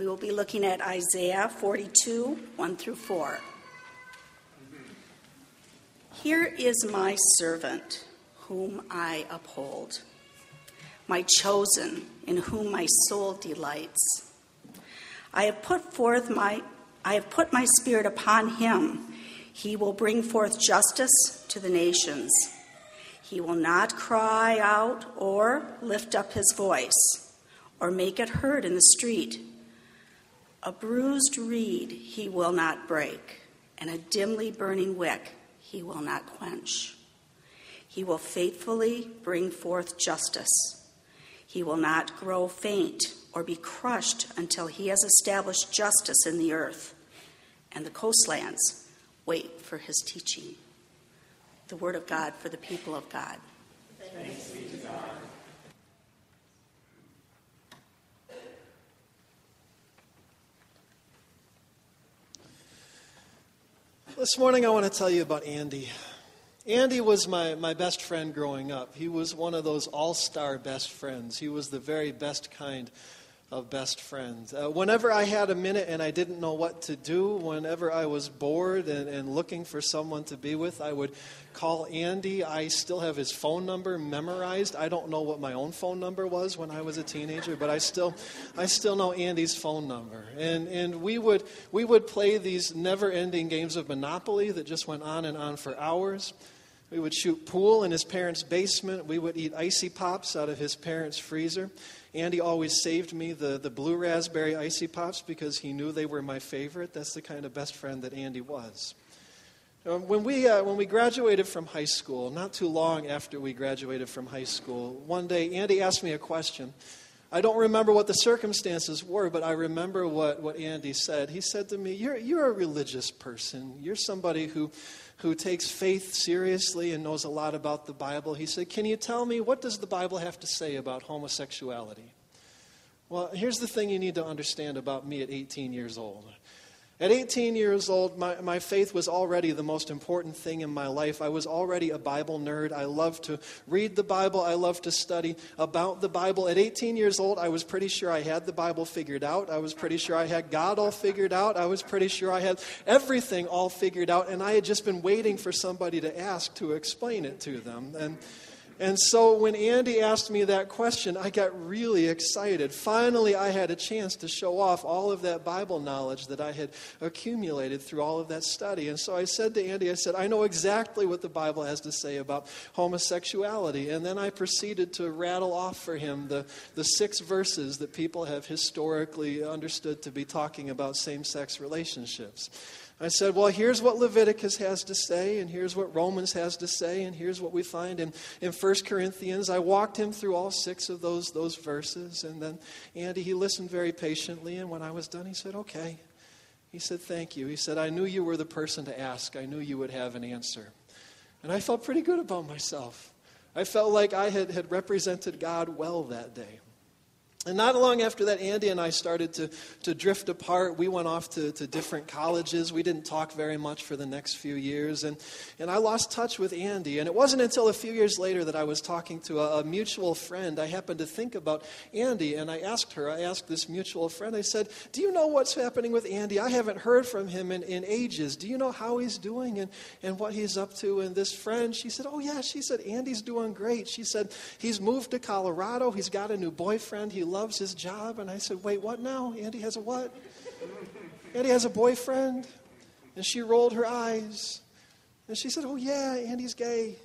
We will be looking at Isaiah 42, 1 through 4. Here is my servant, whom I uphold, my chosen, in whom my soul delights. I have put forth my I have put my spirit upon him. He will bring forth justice to the nations. He will not cry out or lift up his voice or make it heard in the street. A bruised reed he will not break, and a dimly burning wick he will not quench. He will faithfully bring forth justice. He will not grow faint or be crushed until he has established justice in the earth. And the coastlands wait for his teaching. The word of God for the people of God. Thanks be to God. This morning, I want to tell you about Andy. Andy was my, my best friend growing up. He was one of those all star best friends. He was the very best kind of best friends. Uh, whenever I had a minute and I didn't know what to do, whenever I was bored and, and looking for someone to be with, I would call Andy. I still have his phone number memorized. I don't know what my own phone number was when I was a teenager, but I still, I still know Andy's phone number. And, and we, would, we would play these never ending games of Monopoly that just went on and on for hours. We would shoot pool in his parents' basement. We would eat icy pops out of his parents' freezer. Andy always saved me the, the blue raspberry icy pops because he knew they were my favorite. That's the kind of best friend that Andy was. When we, uh, when we graduated from high school, not too long after we graduated from high school, one day Andy asked me a question. I don't remember what the circumstances were, but I remember what, what Andy said. He said to me, you're, you're a religious person. You're somebody who, who takes faith seriously and knows a lot about the Bible. He said, Can you tell me what does the Bible have to say about homosexuality? Well, here's the thing you need to understand about me at 18 years old. At 18 years old, my, my faith was already the most important thing in my life. I was already a Bible nerd. I loved to read the Bible, I loved to study about the Bible. At 18 years old, I was pretty sure I had the Bible figured out. I was pretty sure I had God all figured out. I was pretty sure I had everything all figured out, and I had just been waiting for somebody to ask to explain it to them. And and so when Andy asked me that question, I got really excited. Finally, I had a chance to show off all of that Bible knowledge that I had accumulated through all of that study. And so I said to Andy, I said, I know exactly what the Bible has to say about homosexuality. And then I proceeded to rattle off for him the, the six verses that people have historically understood to be talking about same sex relationships. I said, well, here's what Leviticus has to say, and here's what Romans has to say, and here's what we find in, in 1 Corinthians. I walked him through all six of those, those verses, and then Andy, he listened very patiently, and when I was done, he said, okay. He said, thank you. He said, I knew you were the person to ask. I knew you would have an answer. And I felt pretty good about myself. I felt like I had, had represented God well that day. And not long after that, Andy and I started to, to drift apart. We went off to, to different colleges. We didn't talk very much for the next few years. And, and I lost touch with Andy. And it wasn't until a few years later that I was talking to a, a mutual friend. I happened to think about Andy, and I asked her, I asked this mutual friend, I said, Do you know what's happening with Andy? I haven't heard from him in, in ages. Do you know how he's doing and, and what he's up to? And this friend, she said, Oh, yeah. She said, Andy's doing great. She said, He's moved to Colorado. He's got a new boyfriend. He loves his job. And I said, Wait, what now? Andy has a what? Andy has a boyfriend. And she rolled her eyes. And she said, Oh, yeah, Andy's gay.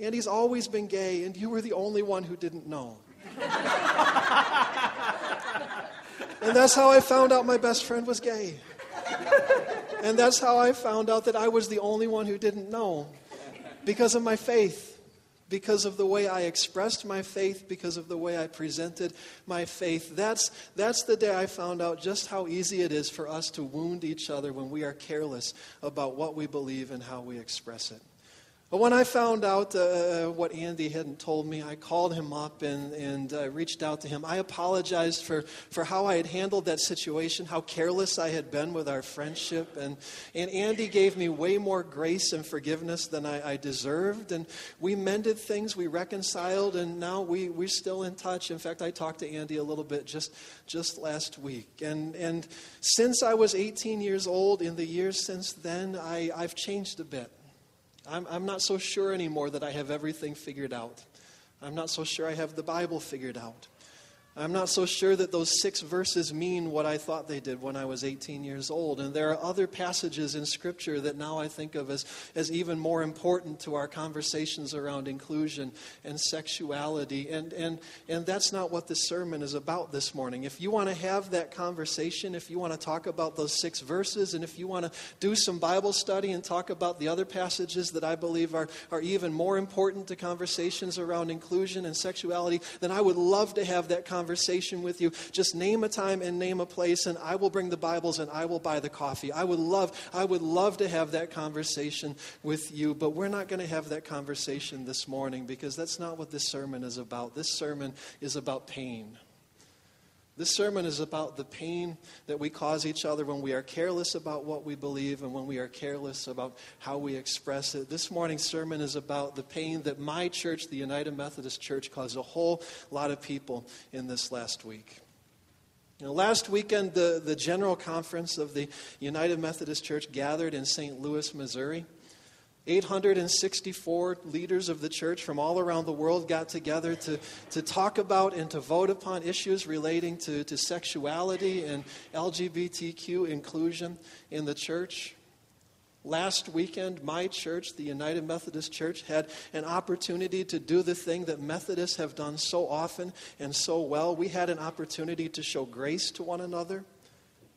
Andy's always been gay, and you were the only one who didn't know. and that's how I found out my best friend was gay. And that's how I found out that I was the only one who didn't know because of my faith because of the way I expressed my faith, because of the way I presented my faith. That's, that's the day I found out just how easy it is for us to wound each other when we are careless about what we believe and how we express it. But when I found out uh, what Andy hadn't told me, I called him up and, and uh, reached out to him. I apologized for, for how I had handled that situation, how careless I had been with our friendship. And, and Andy gave me way more grace and forgiveness than I, I deserved. And we mended things, we reconciled, and now we, we're still in touch. In fact, I talked to Andy a little bit just, just last week. And, and since I was 18 years old, in the years since then, I, I've changed a bit. I'm, I'm not so sure anymore that I have everything figured out. I'm not so sure I have the Bible figured out. I'm not so sure that those six verses mean what I thought they did when I was 18 years old. And there are other passages in Scripture that now I think of as, as even more important to our conversations around inclusion and sexuality. And, and, and that's not what this sermon is about this morning. If you want to have that conversation, if you want to talk about those six verses, and if you want to do some Bible study and talk about the other passages that I believe are, are even more important to conversations around inclusion and sexuality, then I would love to have that conversation conversation with you. Just name a time and name a place, and I will bring the Bibles and I will buy the coffee. I would love, I would love to have that conversation with you, but we're not going to have that conversation this morning because that's not what this sermon is about. This sermon is about pain. This sermon is about the pain that we cause each other when we are careless about what we believe and when we are careless about how we express it. This morning's sermon is about the pain that my church, the United Methodist Church, caused a whole lot of people in this last week. You know, last weekend, the, the General Conference of the United Methodist Church gathered in St. Louis, Missouri. 864 leaders of the church from all around the world got together to, to talk about and to vote upon issues relating to, to sexuality and LGBTQ inclusion in the church. Last weekend, my church, the United Methodist Church, had an opportunity to do the thing that Methodists have done so often and so well. We had an opportunity to show grace to one another.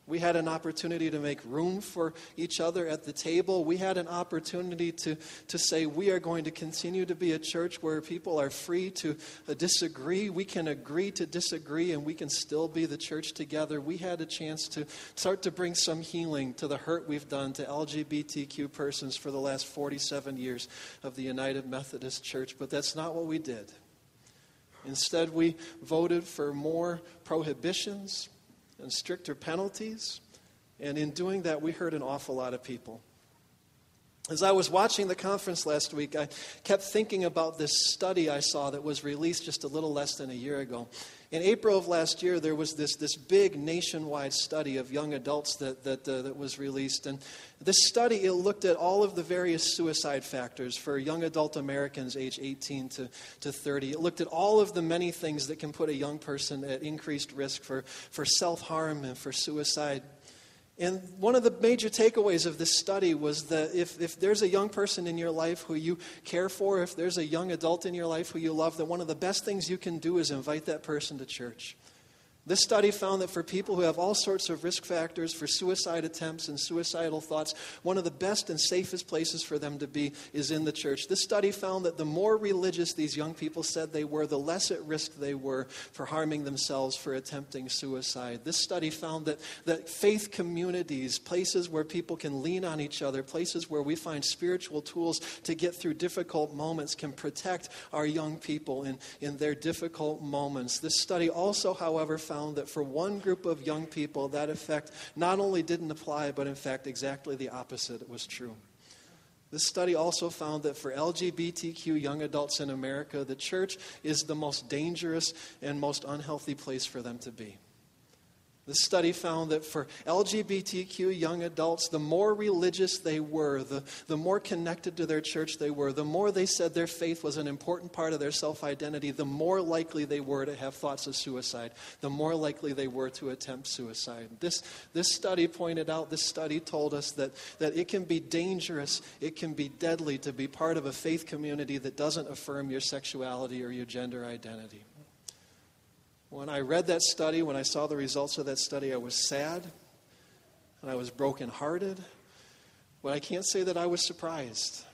We had an opportunity to make room for each other at the table. We had an opportunity to, to say we are going to continue to be a church where people are free to uh, disagree. We can agree to disagree and we can still be the church together. We had a chance to start to bring some healing to the hurt we've done to LGBTQ persons for the last 47 years of the United Methodist Church. But that's not what we did. Instead, we voted for more prohibitions and stricter penalties. And in doing that, we hurt an awful lot of people. As I was watching the conference last week, I kept thinking about this study I saw that was released just a little less than a year ago. In April of last year, there was this, this big nationwide study of young adults that, that, uh, that was released. And this study, it looked at all of the various suicide factors for young adult Americans age 18 to, to 30. It looked at all of the many things that can put a young person at increased risk for, for self harm and for suicide. And one of the major takeaways of this study was that if, if there's a young person in your life who you care for, if there's a young adult in your life who you love, that one of the best things you can do is invite that person to church. This study found that for people who have all sorts of risk factors for suicide attempts and suicidal thoughts, one of the best and safest places for them to be is in the church. This study found that the more religious these young people said they were, the less at risk they were for harming themselves, for attempting suicide. This study found that, that faith communities, places where people can lean on each other, places where we find spiritual tools to get through difficult moments, can protect our young people in, in their difficult moments. This study also, however, found found that for one group of young people, that effect not only didn't apply, but in fact, exactly the opposite was true. This study also found that for LGBTQ young adults in America, the church is the most dangerous and most unhealthy place for them to be. The study found that for LGBTQ young adults, the more religious they were, the, the more connected to their church they were, the more they said their faith was an important part of their self identity, the more likely they were to have thoughts of suicide, the more likely they were to attempt suicide. This, this study pointed out, this study told us that, that it can be dangerous, it can be deadly to be part of a faith community that doesn't affirm your sexuality or your gender identity. When I read that study, when I saw the results of that study, I was sad and I was brokenhearted. But I can't say that I was surprised.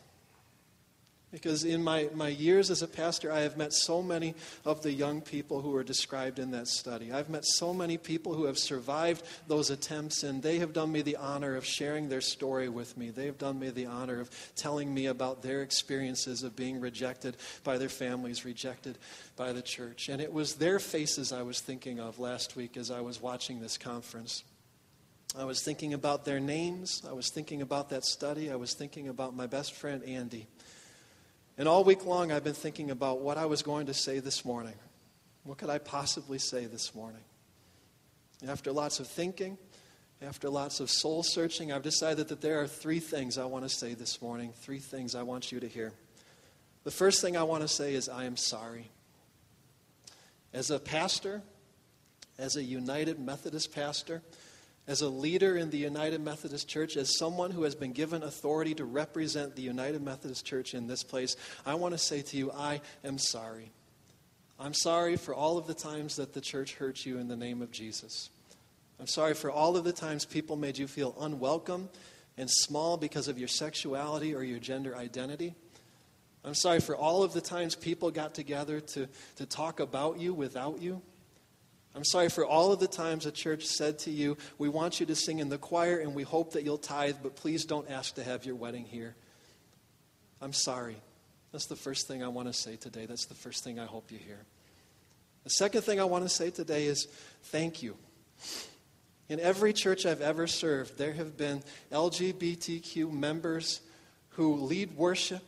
Because in my, my years as a pastor, I have met so many of the young people who are described in that study. I've met so many people who have survived those attempts, and they have done me the honor of sharing their story with me. They have done me the honor of telling me about their experiences of being rejected by their families, rejected by the church. And it was their faces I was thinking of last week as I was watching this conference. I was thinking about their names. I was thinking about that study. I was thinking about my best friend, Andy. And all week long, I've been thinking about what I was going to say this morning. What could I possibly say this morning? After lots of thinking, after lots of soul searching, I've decided that there are three things I want to say this morning, three things I want you to hear. The first thing I want to say is, I am sorry. As a pastor, as a United Methodist pastor, as a leader in the United Methodist Church, as someone who has been given authority to represent the United Methodist Church in this place, I want to say to you, I am sorry. I'm sorry for all of the times that the church hurt you in the name of Jesus. I'm sorry for all of the times people made you feel unwelcome and small because of your sexuality or your gender identity. I'm sorry for all of the times people got together to, to talk about you without you. I'm sorry for all of the times a church said to you, We want you to sing in the choir and we hope that you'll tithe, but please don't ask to have your wedding here. I'm sorry. That's the first thing I want to say today. That's the first thing I hope you hear. The second thing I want to say today is thank you. In every church I've ever served, there have been LGBTQ members who lead worship,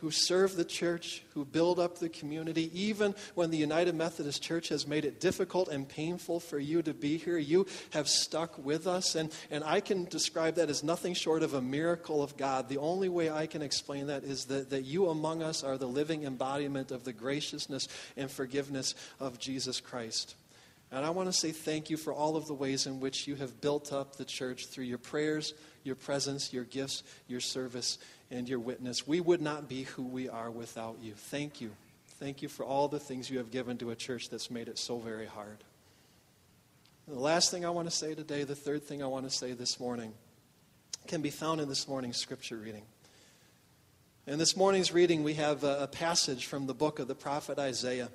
who serve the church, who build up the community, even when the United Methodist Church has made it difficult and painful for you to be here, you have stuck with us. And, and I can describe that as nothing short of a miracle of God. The only way I can explain that is that, that you among us are the living embodiment of the graciousness and forgiveness of Jesus Christ. And I want to say thank you for all of the ways in which you have built up the church through your prayers, your presence, your gifts, your service, and your witness. We would not be who we are without you. Thank you. Thank you for all the things you have given to a church that's made it so very hard. And the last thing I want to say today, the third thing I want to say this morning, can be found in this morning's scripture reading. In this morning's reading, we have a, passage from the book of the prophet Isaiah.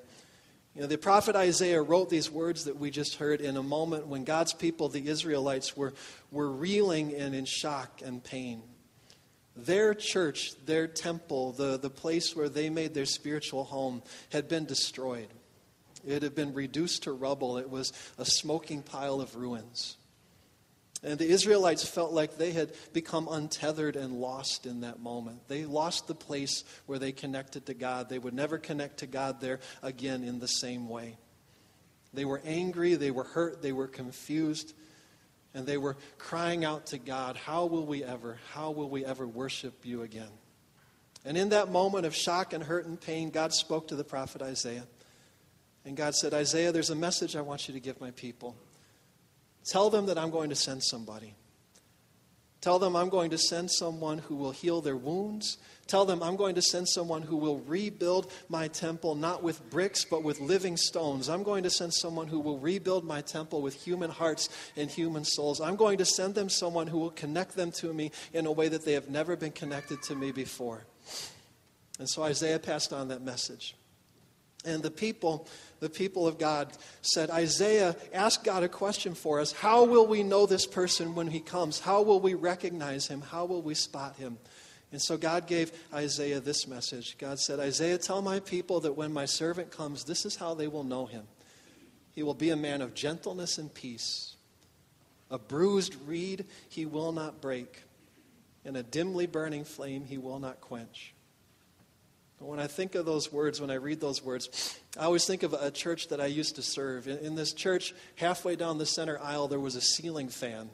You know, the prophet Isaiah wrote these words that we just heard in a moment when God's people, the Israelites, were, were reeling and in shock and pain. Their church, their temple, the, the place where they made their spiritual home, had been destroyed. It had been reduced to rubble. It was a smoking pile of ruins. And the Israelites felt like they had become untethered and lost in that moment. They lost the place where they connected to God. They would never connect to God there again in the same way. They were angry, they were hurt, they were confused, and they were crying out to God, How will we ever, how will we ever worship you again? And in that moment of shock and hurt and pain, God spoke to the prophet Isaiah. And God said, Isaiah, there's a message I want you to give my people. Tell them that I'm going to send somebody. Tell them I'm going to send someone who will heal their wounds. Tell them I'm going to send someone who will rebuild my temple, not with bricks, but with living stones. I'm going to send someone who will rebuild my temple with human hearts and human souls. I'm going to send them someone who will connect them to me in a way that they have never been connected to me before. And so Isaiah passed on that message. And the people, the people of God said, Isaiah, ask God a question for us. How will we know this person when he comes? How will we recognize him? How will we spot him? And so God gave Isaiah this message. God said, Isaiah, tell my people that when my servant comes, this is how they will know him. He will be a man of gentleness and peace. A bruised reed he will not break, and a dimly burning flame he will not quench. But when I think of those words, when I read those words, I always think of a church that I used to serve. In, in this church, halfway down the center aisle, there was a ceiling fan.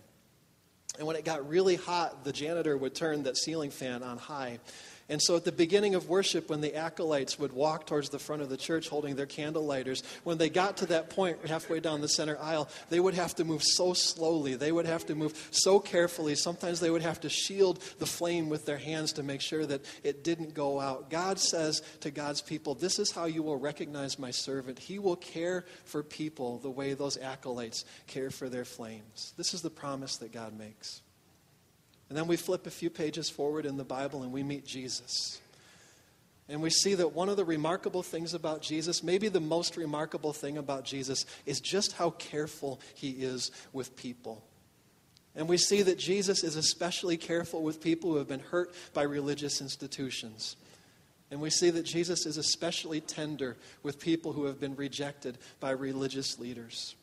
And when it got really hot, the janitor would turn that ceiling fan on high. And so at the beginning of worship, when the acolytes would walk towards the front of the church holding their candle lighters, when they got to that point halfway down the center aisle, they would have to move so slowly. They would have to move so carefully. Sometimes they would have to shield the flame with their hands to make sure that it didn't go out. God says to God's people, This is how you will recognize my servant. He will care for people the way those acolytes care for their flames. This is the promise that God makes. And then we flip a few pages forward in the Bible and we meet Jesus. And we see that one of the remarkable things about Jesus, maybe the most remarkable thing about Jesus, is just how careful he is with people. And we see that Jesus is especially careful with people who have been hurt by religious institutions. And we see that Jesus is especially tender with people who have been rejected by religious leaders.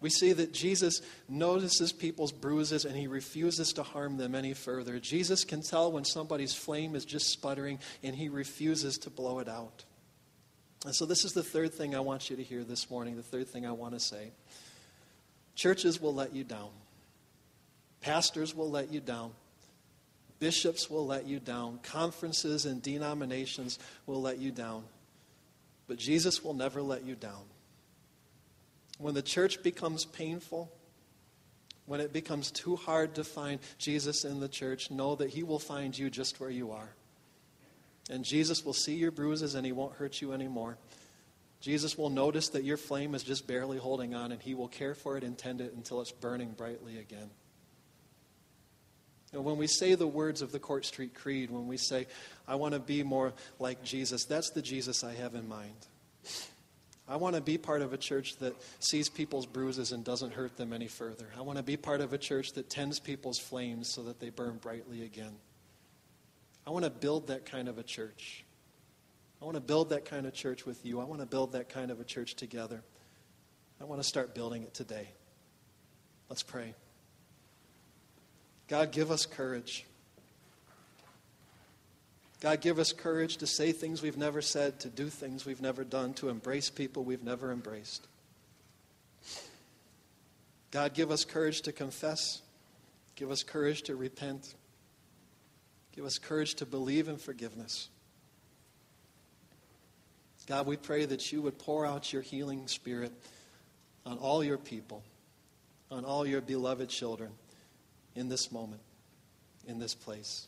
We see that Jesus notices people's bruises and he refuses to harm them any further. Jesus can tell when somebody's flame is just sputtering and he refuses to blow it out. And so, this is the third thing I want you to hear this morning, the third thing I want to say. Churches will let you down, pastors will let you down, bishops will let you down, conferences and denominations will let you down. But Jesus will never let you down. When the church becomes painful, when it becomes too hard to find Jesus in the church, know that He will find you just where you are. And Jesus will see your bruises and He won't hurt you anymore. Jesus will notice that your flame is just barely holding on and He will care for it and tend it until it's burning brightly again. And when we say the words of the Court Street Creed, when we say, I want to be more like Jesus, that's the Jesus I have in mind. I want to be part of a church that sees people's bruises and doesn't hurt them any further. I want to be part of a church that tends people's flames so that they burn brightly again. I want to build that kind of a church. I want to build that kind of church with you. I want to build that kind of a church together. I want to start building it today. Let's pray. God, give us courage. God, give us courage to say things we've never said, to do things we've never done, to embrace people we've never embraced. God, give us courage to confess. Give us courage to repent. Give us courage to believe in forgiveness. God, we pray that you would pour out your healing spirit on all your people, on all your beloved children in this moment, in this place.